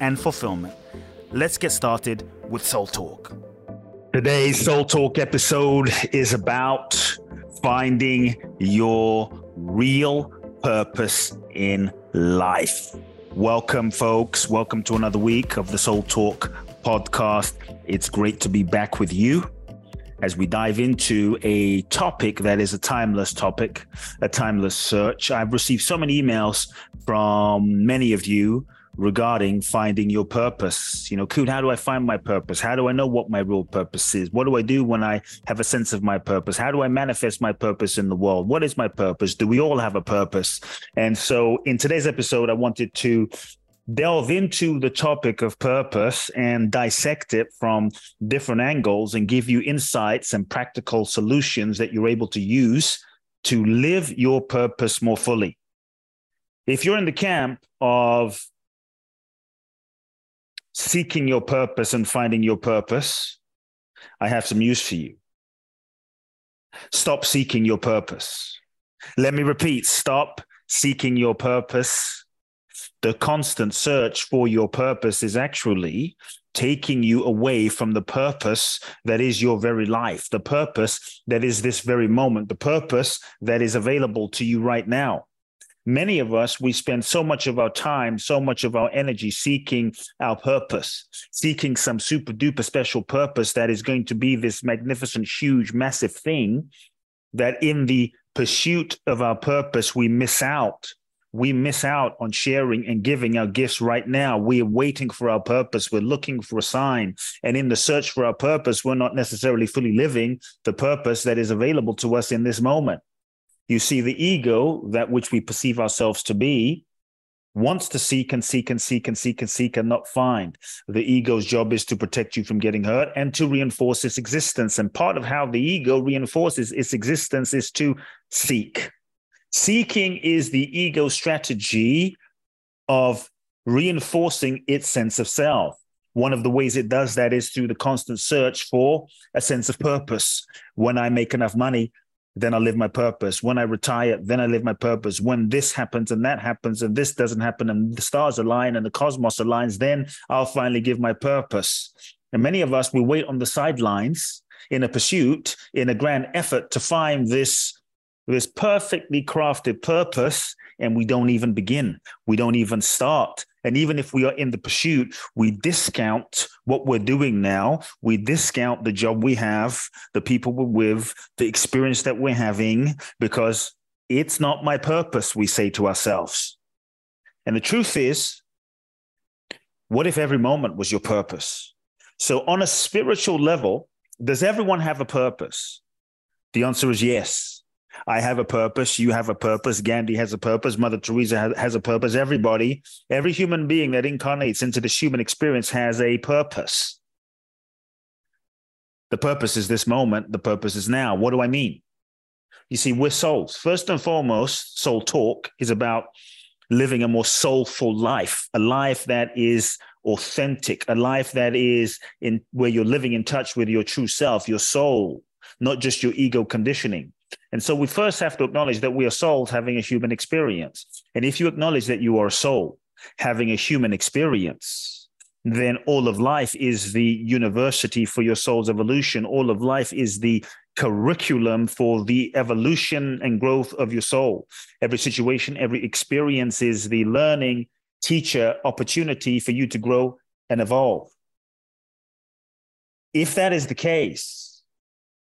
and fulfillment. Let's get started with Soul Talk. Today's Soul Talk episode is about finding your real purpose in life. Welcome, folks. Welcome to another week of the Soul Talk podcast. It's great to be back with you as we dive into a topic that is a timeless topic, a timeless search. I've received so many emails from many of you regarding finding your purpose. You know, Kute, how do I find my purpose? How do I know what my real purpose is? What do I do when I have a sense of my purpose? How do I manifest my purpose in the world? What is my purpose? Do we all have a purpose? And so in today's episode, I wanted to delve into the topic of purpose and dissect it from different angles and give you insights and practical solutions that you're able to use to live your purpose more fully. If you're in the camp of seeking your purpose and finding your purpose, I have some news for you. Stop seeking your purpose. Let me repeat stop seeking your purpose the constant search for your purpose is actually taking you away from the purpose that is your very life, the purpose that is this very moment, the purpose that is available to you right now. Many of us, we spend so much of our time, so much of our energy seeking our purpose, seeking some super duper special purpose that is going to be this magnificent, huge, massive thing that in the pursuit of our purpose, we miss out we miss out on sharing and giving our gifts right now. We are waiting for our purpose. We're looking for a sign. And in the search for our purpose, we're not necessarily fully living the purpose that is available to us in this moment. You see, the ego, that which we perceive ourselves to be, wants to seek and seek and seek and seek and seek and not find. The ego's job is to protect you from getting hurt and to reinforce its existence. And part of how the ego reinforces its existence is to seek Seeking is the ego strategy of reinforcing its sense of self. One of the ways it does that is through the constant search for a sense of purpose. When I make enough money, then I live my purpose. When I retire, then I live my purpose. When this happens and that happens and this doesn't happen and the stars align and the cosmos aligns, then I'll finally give my purpose. And many of us, we wait on the sidelines in a pursuit, in a grand effort to find this this perfectly crafted purpose, and we don't even begin. We don't even start. And even if we are in the pursuit, we discount what we're doing now. We discount the job we have, the people we're with, the experience that we're having, because it's not my purpose, we say to ourselves. And the truth is, what if every moment was your purpose? So, on a spiritual level, does everyone have a purpose? The answer is yes. I have a purpose. You have a purpose. Gandhi has a purpose. Mother Teresa has a purpose. Everybody, every human being that incarnates into this human experience has a purpose. The purpose is this moment. The purpose is now. What do I mean? You see, we're souls. First and foremost, soul talk is about living a more soulful life, a life that is authentic, a life that is in where you're living in touch with your true self, your soul, not just your ego conditioning. And so we first have to acknowledge that we are souls having a human experience. And if you acknowledge that you are a soul having a human experience, then all of life is the university for your soul's evolution. All of life is the curriculum for the evolution and growth of your soul. Every situation, every experience is the learning teacher opportunity for you to grow and evolve. If that is the case,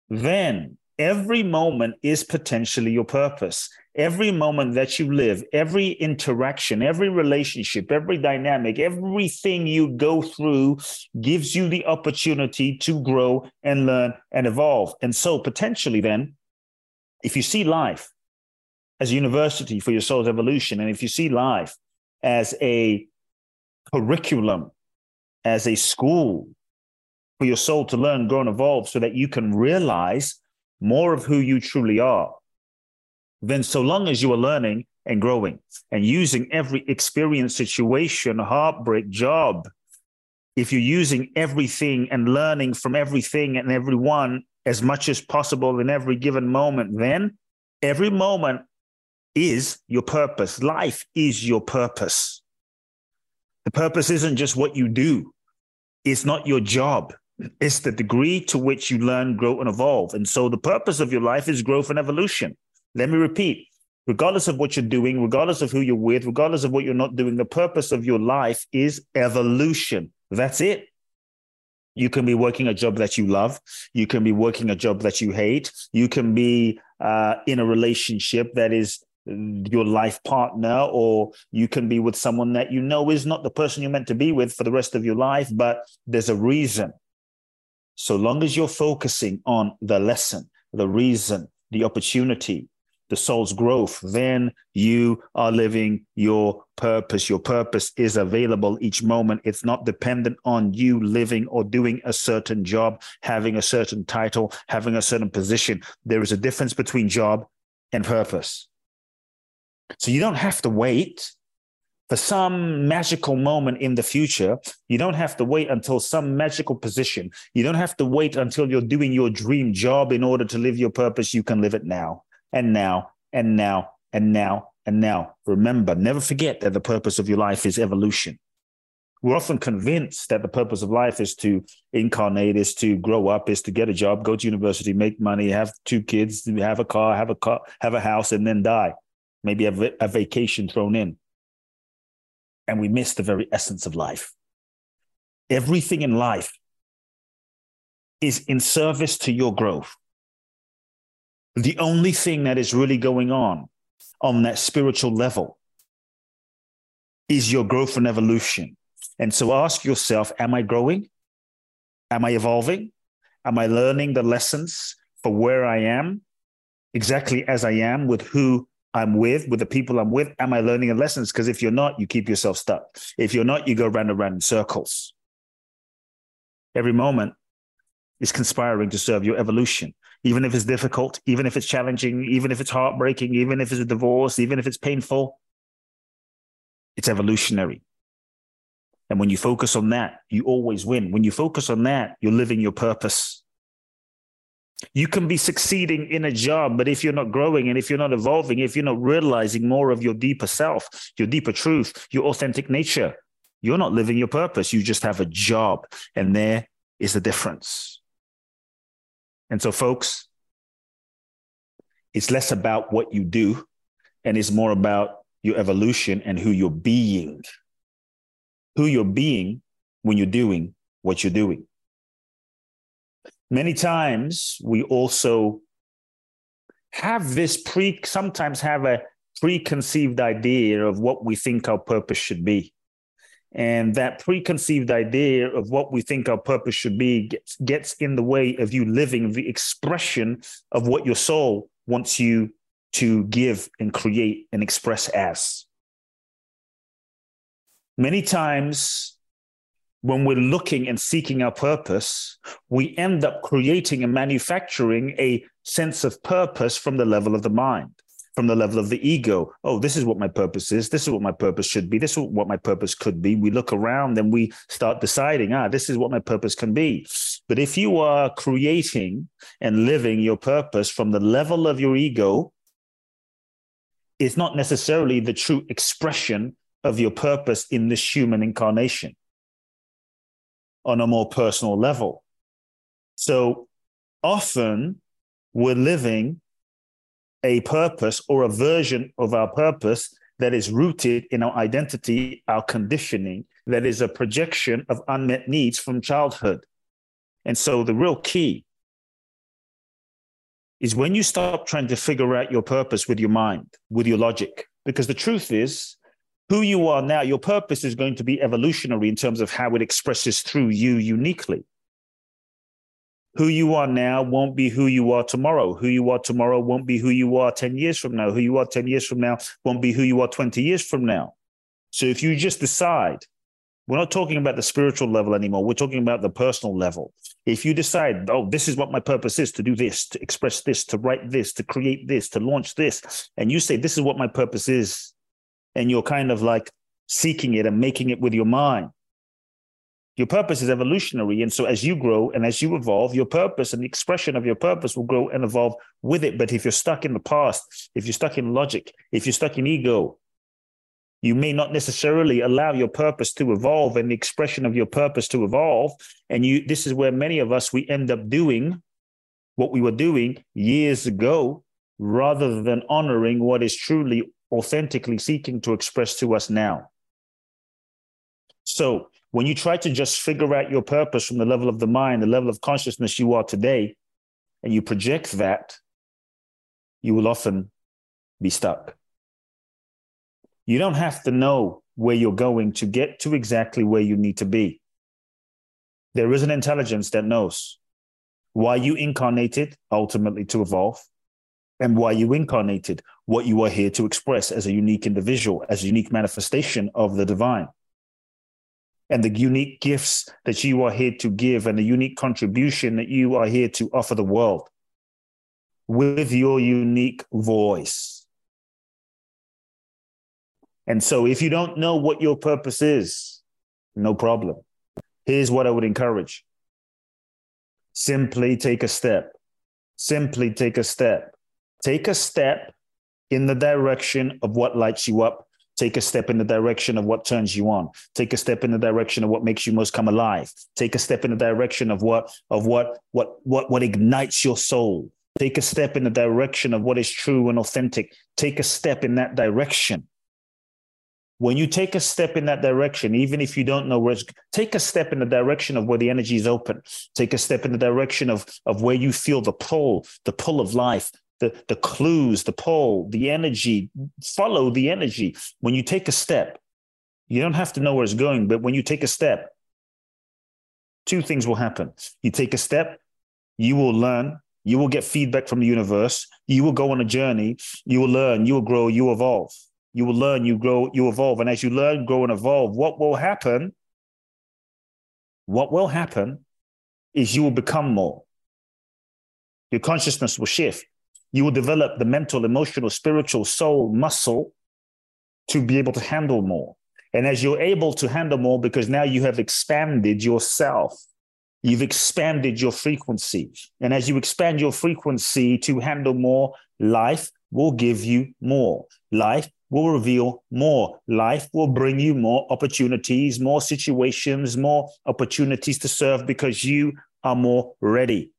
then every moment is potentially your purpose. Every moment that you live, every interaction, every relationship, every dynamic, everything you go through gives you the opportunity to grow and learn and evolve. And so, potentially, then, if you see life as a university for your soul's evolution, and if you see life as a curriculum, as a school for your soul to learn, grow, and evolve so that you can realize more of who you truly are, then so long as you are learning and growing and using every experience, situation, heartbreak, job, if you're using everything and learning from everything and everyone as much as possible in every given moment, then every moment is your purpose. Life is your purpose. The purpose isn't just what you do, it's not your job. It's the degree to which you learn, grow, and evolve. And so the purpose of your life is growth and evolution. Let me repeat regardless of what you're doing, regardless of who you're with, regardless of what you're not doing, the purpose of your life is evolution. That's it. You can be working a job that you love. You can be working a job that you hate. You can be uh, in a relationship that is your life partner, or you can be with someone that you know is not the person you're meant to be with for the rest of your life, but there's a reason so long as you're focusing on the lesson, the reason, the opportunity, the soul's growth, then you are living your purpose. Your purpose is available each moment. It's not dependent on you living or doing a certain job, having a certain title, having a certain position. There is a difference between job and purpose. So you don't have to wait for some magical moment in the future. You don't have to wait until some magical position. You don't have to wait until you're doing your dream job in order to live your purpose. You can live it now and now and now and now and now. Remember, never forget that the purpose of your life is evolution. We're often convinced that the purpose of life is to incarnate, is to grow up, is to get a job, go to university, make money, have two kids, have a car, have a car, have a house, and then die. Maybe have a vacation thrown in and we miss the very essence of life. Everything in life is in service to your growth. The only thing that is really going on on that spiritual level is your growth and evolution. And so ask yourself Am I growing? Am I evolving? Am I learning the lessons for where I am, exactly as I am with who I'm with, with the people I'm with, am I learning the lessons? Because if you're not, you keep yourself stuck. If you're not, you go round and round in circles. Every moment is conspiring to serve your evolution, even if it's difficult, even if it's challenging, even if it's heartbreaking, even if it's a divorce, even if it's painful. It's evolutionary. And when you focus on that, you always win. When you focus on that, you're living your purpose. You can be succeeding in a job, but if you're not growing and if you're not evolving, if you're not realizing more of your deeper self, your deeper truth, your authentic nature, you're not living your purpose. You just have a job. And there is the difference. And so, folks, it's less about what you do and it's more about your evolution and who you're being. Who you're being when you're doing what you're doing. Many times we also have this pre, sometimes have a preconceived idea of what we think our purpose should be. And that preconceived idea of what we think our purpose should be gets, gets in the way of you living the expression of what your soul wants you to give and create and express as. Many times when we're looking and seeking our purpose, we end up creating and manufacturing a sense of purpose from the level of the mind, from the level of the ego. Oh, this is what my purpose is. This is what my purpose should be. This is what my purpose could be. We look around and we start deciding, ah, this is what my purpose can be. But if you are creating and living your purpose from the level of your ego, it's not necessarily the true expression of your purpose in this human incarnation on a more personal level. So often we're living a purpose or a version of our purpose that is rooted in our identity, our conditioning, that is a projection of unmet needs from childhood. And so the real key is when you stop trying to figure out your purpose with your mind, with your logic. Because the truth is, who you are now, your purpose is going to be evolutionary in terms of how it expresses through you uniquely. Who you are now won't be who you are tomorrow. Who you are tomorrow won't be who you are 10 years from now. Who you are 10 years from now won't be who you are 20 years from now. So if you just decide, we're not talking about the spiritual level anymore. We're talking about the personal level. If you decide, oh, this is what my purpose is to do this, to express this, to write this, to create this, to launch this, and you say, this is what my purpose is, and you're kind of like seeking it and making it with your mind, your purpose is evolutionary. And so as you grow and as you evolve, your purpose and the expression of your purpose will grow and evolve with it. But if you're stuck in the past, if you're stuck in logic, if you're stuck in ego, you may not necessarily allow your purpose to evolve and the expression of your purpose to evolve. And you this is where many of us we end up doing what we were doing years ago rather than honoring what is truly authentically seeking to express to us now. So when you try to just figure out your purpose from the level of the mind, the level of consciousness you are today, and you project that, you will often be stuck. You don't have to know where you're going to get to exactly where you need to be. There is an intelligence that knows why you incarnated ultimately to evolve and why you incarnated what you are here to express as a unique individual, as a unique manifestation of the divine and the unique gifts that you are here to give and the unique contribution that you are here to offer the world with your unique voice. And so, if you don't know what your purpose is, no problem. Here's what I would encourage simply take a step. Simply take a step. Take a step in the direction of what lights you up Take a step in the direction of what turns you on. Take a step in the direction of what makes you most come alive. Take a step in the direction of what of what what what what ignites your soul. Take a step in the direction of what is true and authentic. Take a step in that direction. When you take a step in that direction, even if you don't know where it's, take a step in the direction of where the energy is open. Take a step in the direction of, of where you feel the pull, the pull of life, the, the clues, the pull, the energy, follow the energy. When you take a step, you don't have to know where it's going, but when you take a step, two things will happen. You take a step, you will learn, you will get feedback from the universe, you will go on a journey, you will learn, you will grow, you evolve. You will learn, you grow, you evolve. And as you learn, grow, and evolve, what will happen? What will happen is you will become more. Your consciousness will shift you will develop the mental, emotional, spiritual soul muscle to be able to handle more. And as you're able to handle more, because now you have expanded yourself, you've expanded your frequency. And as you expand your frequency to handle more, life will give you more. Life will reveal more. Life will bring you more opportunities, more situations, more opportunities to serve because you are more ready.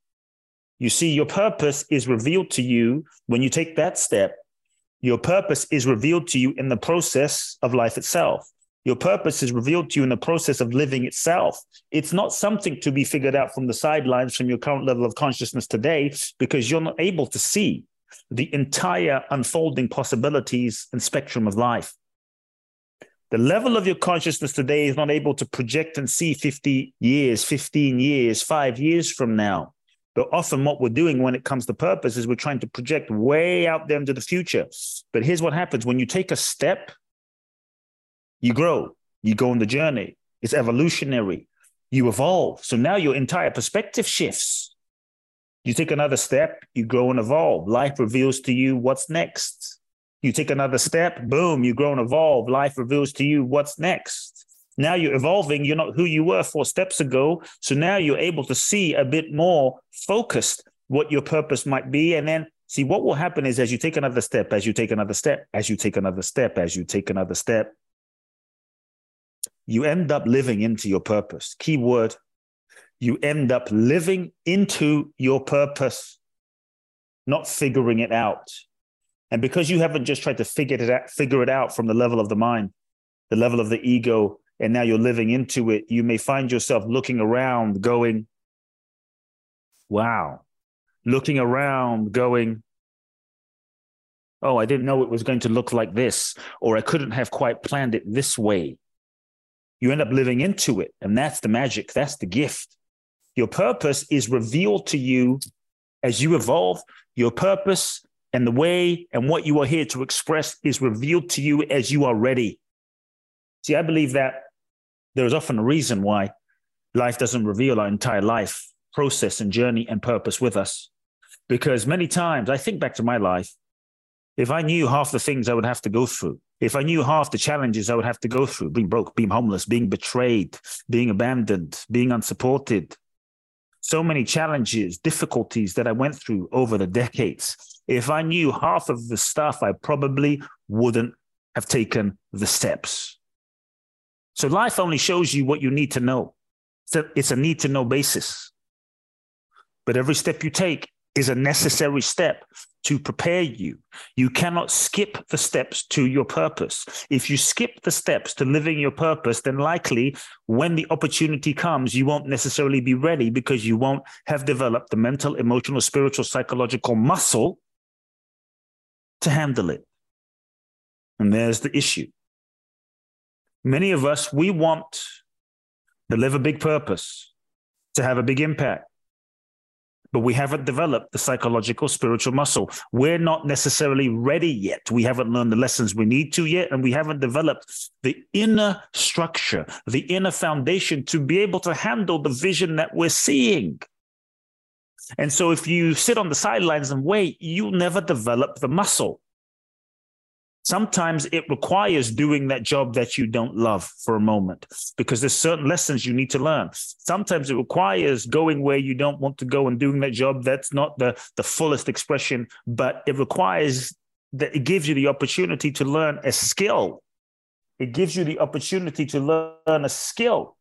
You see, your purpose is revealed to you when you take that step. Your purpose is revealed to you in the process of life itself. Your purpose is revealed to you in the process of living itself. It's not something to be figured out from the sidelines from your current level of consciousness today because you're not able to see the entire unfolding possibilities and spectrum of life. The level of your consciousness today is not able to project and see 50 years, 15 years, five years from now. But often what we're doing when it comes to purpose is we're trying to project way out there into the future. But here's what happens when you take a step, you grow, you go on the journey. It's evolutionary. You evolve. So now your entire perspective shifts. You take another step, you grow and evolve. Life reveals to you what's next. You take another step, boom, you grow and evolve. Life reveals to you what's next. Now you're evolving. You're not who you were four steps ago. So now you're able to see a bit more focused what your purpose might be. And then see what will happen is as you take another step, as you take another step, as you take another step, as you take another step, you end up living into your purpose. Key word you end up living into your purpose, not figuring it out. And because you haven't just tried to figure it out, figure it out from the level of the mind, the level of the ego, and now you're living into it, you may find yourself looking around going, wow, looking around, going, oh, I didn't know it was going to look like this, or I couldn't have quite planned it this way. You end up living into it. And that's the magic, that's the gift. Your purpose is revealed to you as you evolve. Your purpose and the way and what you are here to express is revealed to you as you are ready. See, I believe that there is often a reason why life doesn't reveal our entire life process and journey and purpose with us. Because many times I think back to my life, if I knew half the things I would have to go through, if I knew half the challenges I would have to go through, being broke, being homeless, being betrayed, being abandoned, being unsupported, so many challenges, difficulties that I went through over the decades. If I knew half of the stuff, I probably wouldn't have taken the steps. So life only shows you what you need to know. It's a need to know basis. But every step you take is a necessary step to prepare you. You cannot skip the steps to your purpose. If you skip the steps to living your purpose, then likely when the opportunity comes, you won't necessarily be ready because you won't have developed the mental, emotional, spiritual, psychological muscle to handle it. And there's the issue. Many of us, we want to live a big purpose, to have a big impact but we haven't developed the psychological spiritual muscle. We're not necessarily ready yet. We haven't learned the lessons we need to yet, and we haven't developed the inner structure, the inner foundation to be able to handle the vision that we're seeing. And so, if you sit on the sidelines and wait, you'll never develop the muscle. Sometimes it requires doing that job that you don't love for a moment because there's certain lessons you need to learn. Sometimes it requires going where you don't want to go and doing that job that's not the, the fullest expression, but it requires that it gives you the opportunity to learn a skill. It gives you the opportunity to learn a skill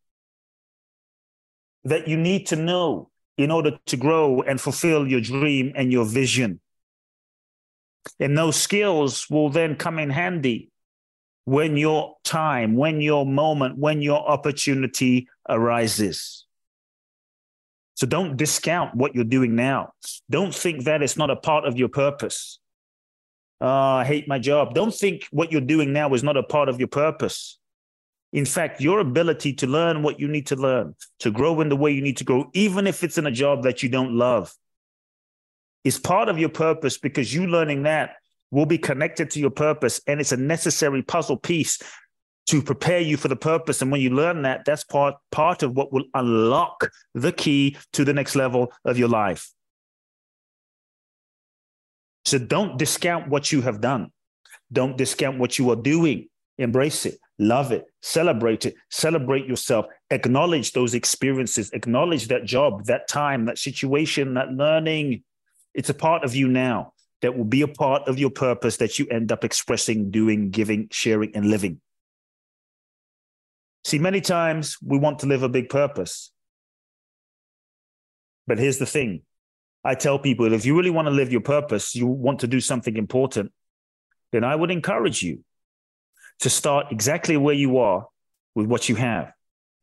that you need to know in order to grow and fulfill your dream and your vision. And those skills will then come in handy when your time, when your moment, when your opportunity arises. So don't discount what you're doing now. Don't think that it's not a part of your purpose. Oh, I hate my job. Don't think what you're doing now is not a part of your purpose. In fact, your ability to learn what you need to learn, to grow in the way you need to grow, even if it's in a job that you don't love, is part of your purpose because you learning that will be connected to your purpose. And it's a necessary puzzle piece to prepare you for the purpose. And when you learn that that's part part of what will unlock the key to the next level of your life. So don't discount what you have done. Don't discount what you are doing. Embrace it. Love it. Celebrate it. Celebrate yourself. Acknowledge those experiences. Acknowledge that job that time that situation that learning it's a part of you now that will be a part of your purpose that you end up expressing, doing, giving, sharing, and living. See, many times we want to live a big purpose. But here's the thing I tell people if you really want to live your purpose, you want to do something important, then I would encourage you to start exactly where you are with what you have.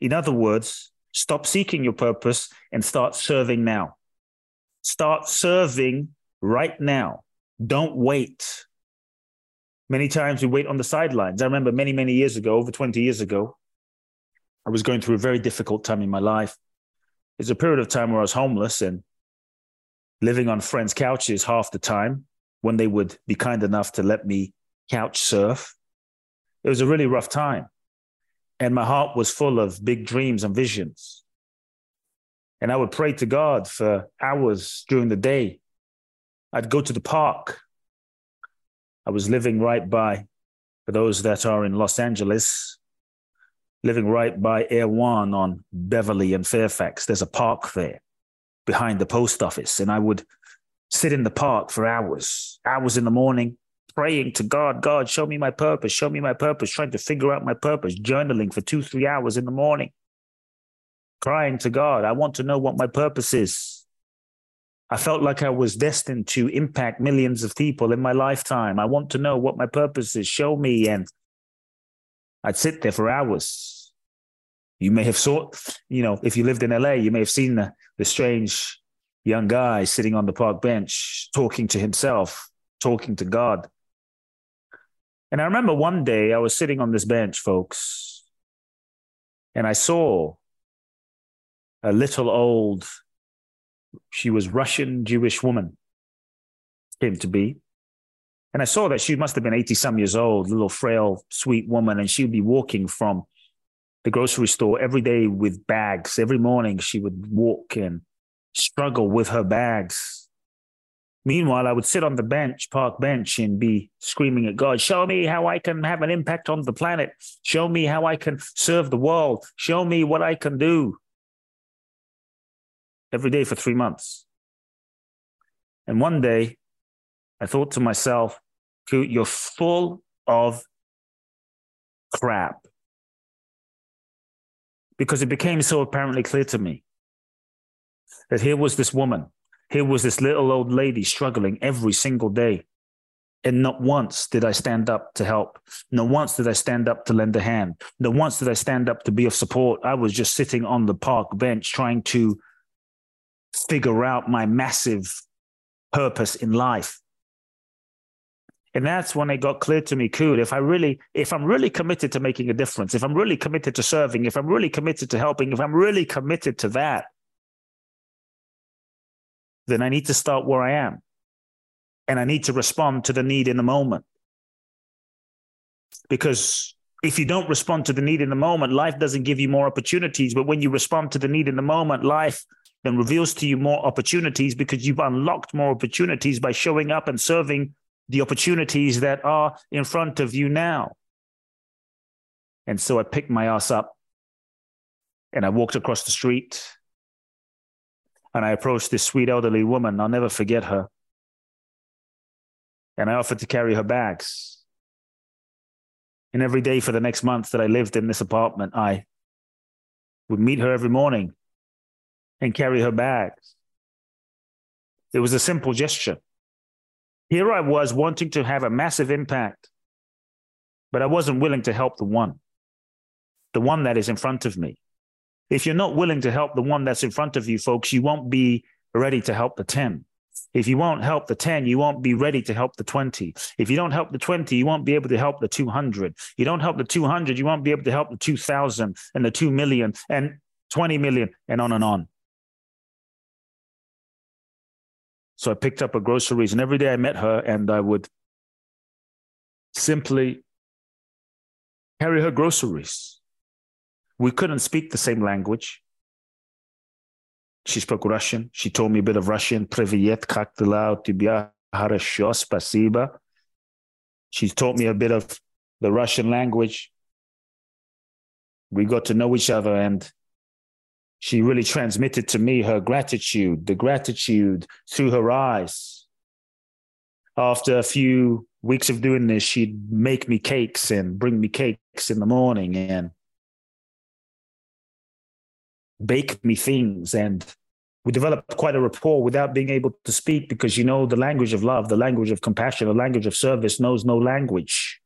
In other words, stop seeking your purpose and start serving now. Start serving right now. Don't wait. Many times we wait on the sidelines. I remember many, many years ago, over 20 years ago, I was going through a very difficult time in my life. It's a period of time where I was homeless and living on friends' couches half the time when they would be kind enough to let me couch surf. It was a really rough time. And my heart was full of big dreams and visions. And I would pray to God for hours during the day. I'd go to the park. I was living right by, for those that are in Los Angeles, living right by Erewhon on Beverly and Fairfax. There's a park there behind the post office. And I would sit in the park for hours, hours in the morning, praying to God, God, show me my purpose, show me my purpose, trying to figure out my purpose, journaling for two, three hours in the morning crying to God, I want to know what my purpose is. I felt like I was destined to impact millions of people in my lifetime. I want to know what my purpose is. Show me. And I'd sit there for hours. You may have saw, you know, if you lived in LA, you may have seen the, the strange young guy sitting on the park bench, talking to himself, talking to God. And I remember one day I was sitting on this bench, folks, and I saw a little old, she was Russian Jewish woman, came to be. And I saw that she must have been 80 some years old, little frail, sweet woman, and she would be walking from the grocery store every day with bags. Every morning she would walk and struggle with her bags. Meanwhile, I would sit on the bench, park bench, and be screaming at God, Show me how I can have an impact on the planet. Show me how I can serve the world. Show me what I can do. Every day for three months. And one day, I thought to myself, You're full of crap. Because it became so apparently clear to me that here was this woman, here was this little old lady struggling every single day. And not once did I stand up to help. Not once did I stand up to lend a hand. Not once did I stand up to be of support. I was just sitting on the park bench trying to figure out my massive purpose in life. And that's when it got clear to me, cool, if I really, if I'm really committed to making a difference, if I'm really committed to serving, if I'm really committed to helping, if I'm really committed to that, then I need to start where I am. And I need to respond to the need in the moment. Because if you don't respond to the need in the moment, life doesn't give you more opportunities. But when you respond to the need in the moment, life then reveals to you more opportunities because you've unlocked more opportunities by showing up and serving the opportunities that are in front of you now. And so I picked my ass up and I walked across the street and I approached this sweet elderly woman. I'll never forget her. And I offered to carry her bags. And every day for the next month that I lived in this apartment, I would meet her every morning and carry her bags. It was a simple gesture. Here I was wanting to have a massive impact, but I wasn't willing to help the one, the one that is in front of me. If you're not willing to help the one that's in front of you, folks, you won't be ready to help the 10. If you won't help the 10, you won't be ready to help the 20. If you don't help the 20, you won't be able to help the 200. You don't help the 200, you won't be able to help the 2,000 and the 2 million and 20 million and on and on. So I picked up her groceries and every day I met her and I would simply carry her groceries. We couldn't speak the same language. She spoke Russian. She told me a bit of Russian. Привет, как дела? У тебя хорошо, спасибо. She taught me a bit of the Russian language. We got to know each other and she really transmitted to me her gratitude, the gratitude through her eyes. After a few weeks of doing this, she'd make me cakes and bring me cakes in the morning and bake me things. And we developed quite a rapport without being able to speak because you know the language of love the language of compassion the language of service knows no language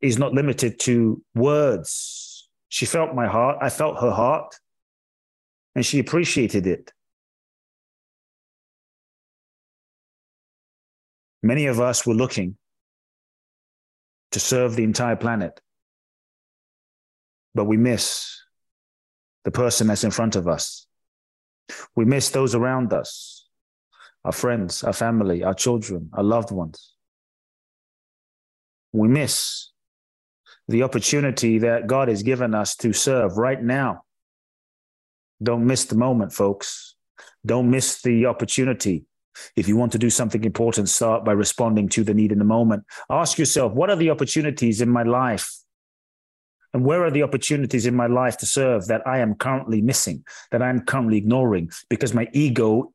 is not limited to words. She felt my heart. I felt her heart and she appreciated it many of us were looking to serve the entire planet but we miss the person that's in front of us. We miss those around us, our friends, our family, our children, our loved ones. We miss the opportunity that God has given us to serve right now. Don't miss the moment, folks. Don't miss the opportunity. If you want to do something important, start by responding to the need in the moment. Ask yourself, what are the opportunities in my life and where are the opportunities in my life to serve that I am currently missing, that I'm currently ignoring because my ego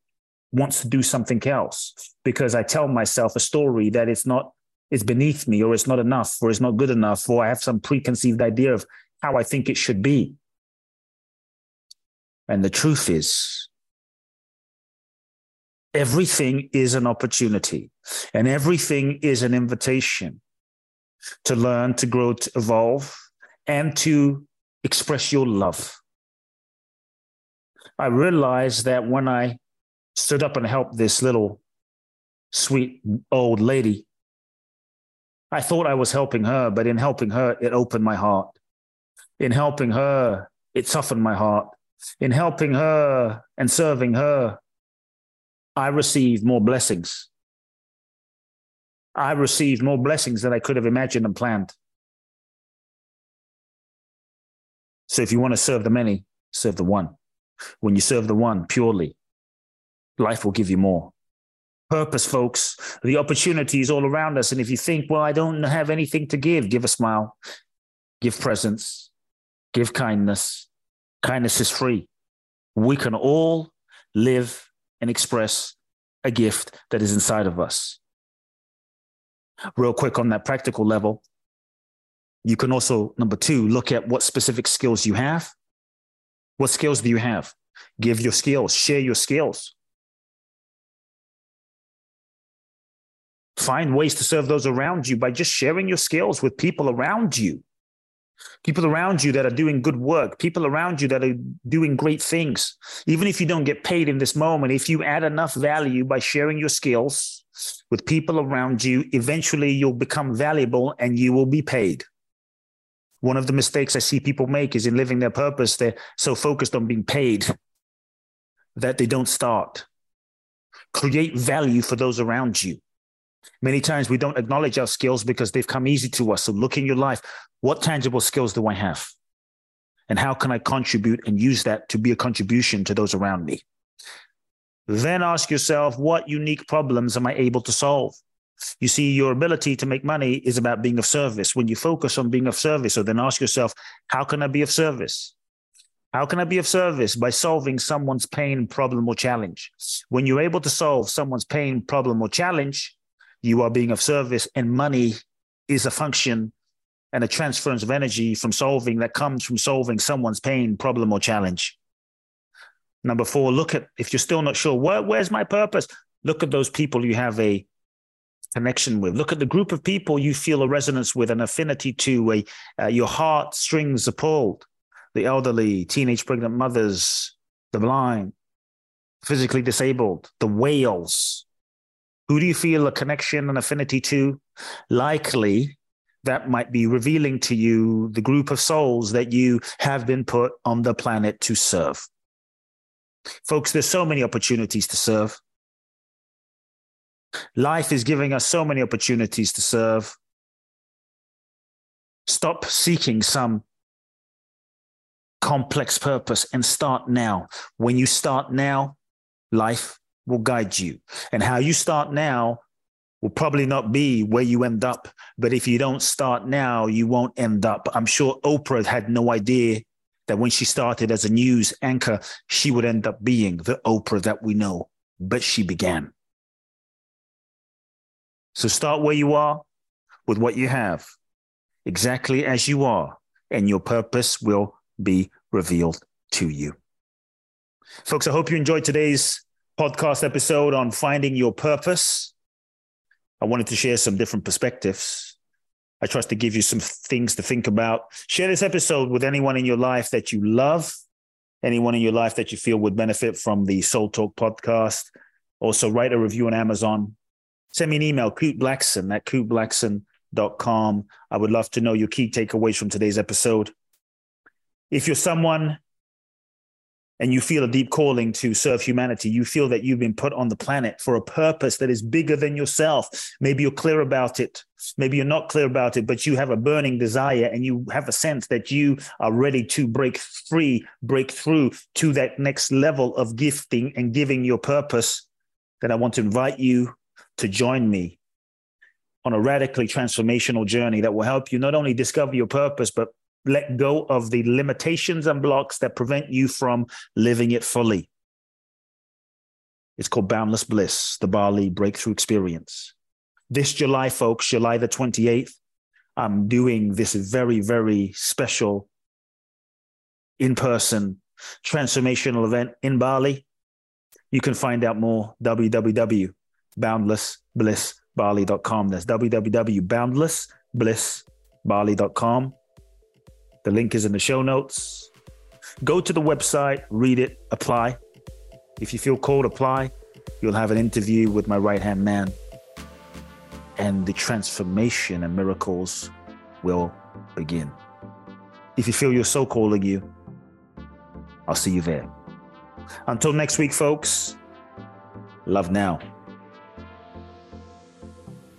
wants to do something else? Because I tell myself a story that it's not, it's beneath me, or it's not enough, or it's not good enough, or I have some preconceived idea of how I think it should be. And the truth is, everything is an opportunity and everything is an invitation to learn, to grow, to evolve, and to express your love. I realized that when I stood up and helped this little sweet old lady. I thought I was helping her, but in helping her, it opened my heart. In helping her, it softened my heart. In helping her and serving her, I received more blessings. I received more blessings than I could have imagined and planned. So if you want to serve the many, serve the one. When you serve the one purely, life will give you more. Purpose, folks. The opportunity is all around us. And if you think, well, I don't have anything to give, give a smile, give presence, give kindness. Kindness is free. We can all live and express a gift that is inside of us. Real quick on that practical level, you can also, number two, look at what specific skills you have. What skills do you have? Give your skills, share your skills. Find ways to serve those around you by just sharing your skills with people around you. People around you that are doing good work, people around you that are doing great things. Even if you don't get paid in this moment, if you add enough value by sharing your skills with people around you, eventually you'll become valuable and you will be paid. One of the mistakes I see people make is in living their purpose, they're so focused on being paid that they don't start. Create value for those around you. Many times we don't acknowledge our skills because they've come easy to us. So look in your life. What tangible skills do I have? And how can I contribute and use that to be a contribution to those around me? Then ask yourself, what unique problems am I able to solve? You see, your ability to make money is about being of service. When you focus on being of service, so then ask yourself, how can I be of service? How can I be of service? By solving someone's pain, problem, or challenge. When you're able to solve someone's pain, problem, or challenge, you are being of service, and money is a function and a transference of energy from solving that comes from solving someone's pain, problem, or challenge. Number four, look at if you're still not sure, where, where's my purpose? Look at those people you have a connection with. Look at the group of people you feel a resonance with, an affinity to, a, uh, your heart strings are pulled. The elderly, teenage pregnant mothers, the blind, physically disabled, the whales. Who do you feel a connection and affinity to? Likely, that might be revealing to you the group of souls that you have been put on the planet to serve. Folks, there's so many opportunities to serve. Life is giving us so many opportunities to serve. Stop seeking some complex purpose and start now. When you start now, life will guide you. And how you start now will probably not be where you end up. But if you don't start now, you won't end up. I'm sure Oprah had no idea that when she started as a news anchor, she would end up being the Oprah that we know. But she began. So start where you are with what you have, exactly as you are, and your purpose will be revealed to you. Folks, I hope you enjoyed today's podcast episode on finding your purpose. I wanted to share some different perspectives. I trust to give you some things to think about. Share this episode with anyone in your life that you love, anyone in your life that you feel would benefit from the Soul Talk podcast. Also, write a review on Amazon send me an email, Kute Blackson at kuteblackson.com. I would love to know your key takeaways from today's episode. If you're someone and you feel a deep calling to serve humanity, you feel that you've been put on the planet for a purpose that is bigger than yourself. Maybe you're clear about it. Maybe you're not clear about it, but you have a burning desire and you have a sense that you are ready to break free, break through to that next level of gifting and giving your purpose. Then I want to invite you to join me on a radically transformational journey that will help you not only discover your purpose, but let go of the limitations and blocks that prevent you from living it fully. It's called Boundless Bliss, the Bali Breakthrough Experience. This July, folks, July the 28th, I'm doing this very, very special in person transformational event in Bali. You can find out more www boundlessblissbali.com. That's www.boundlessblissbali.com. The link is in the show notes. Go to the website, read it, apply. If you feel called, apply. you'll have an interview with my right hand man, and the transformation and miracles will begin. If you feel your soul calling you, I'll see you there. Until next week, folks, love now.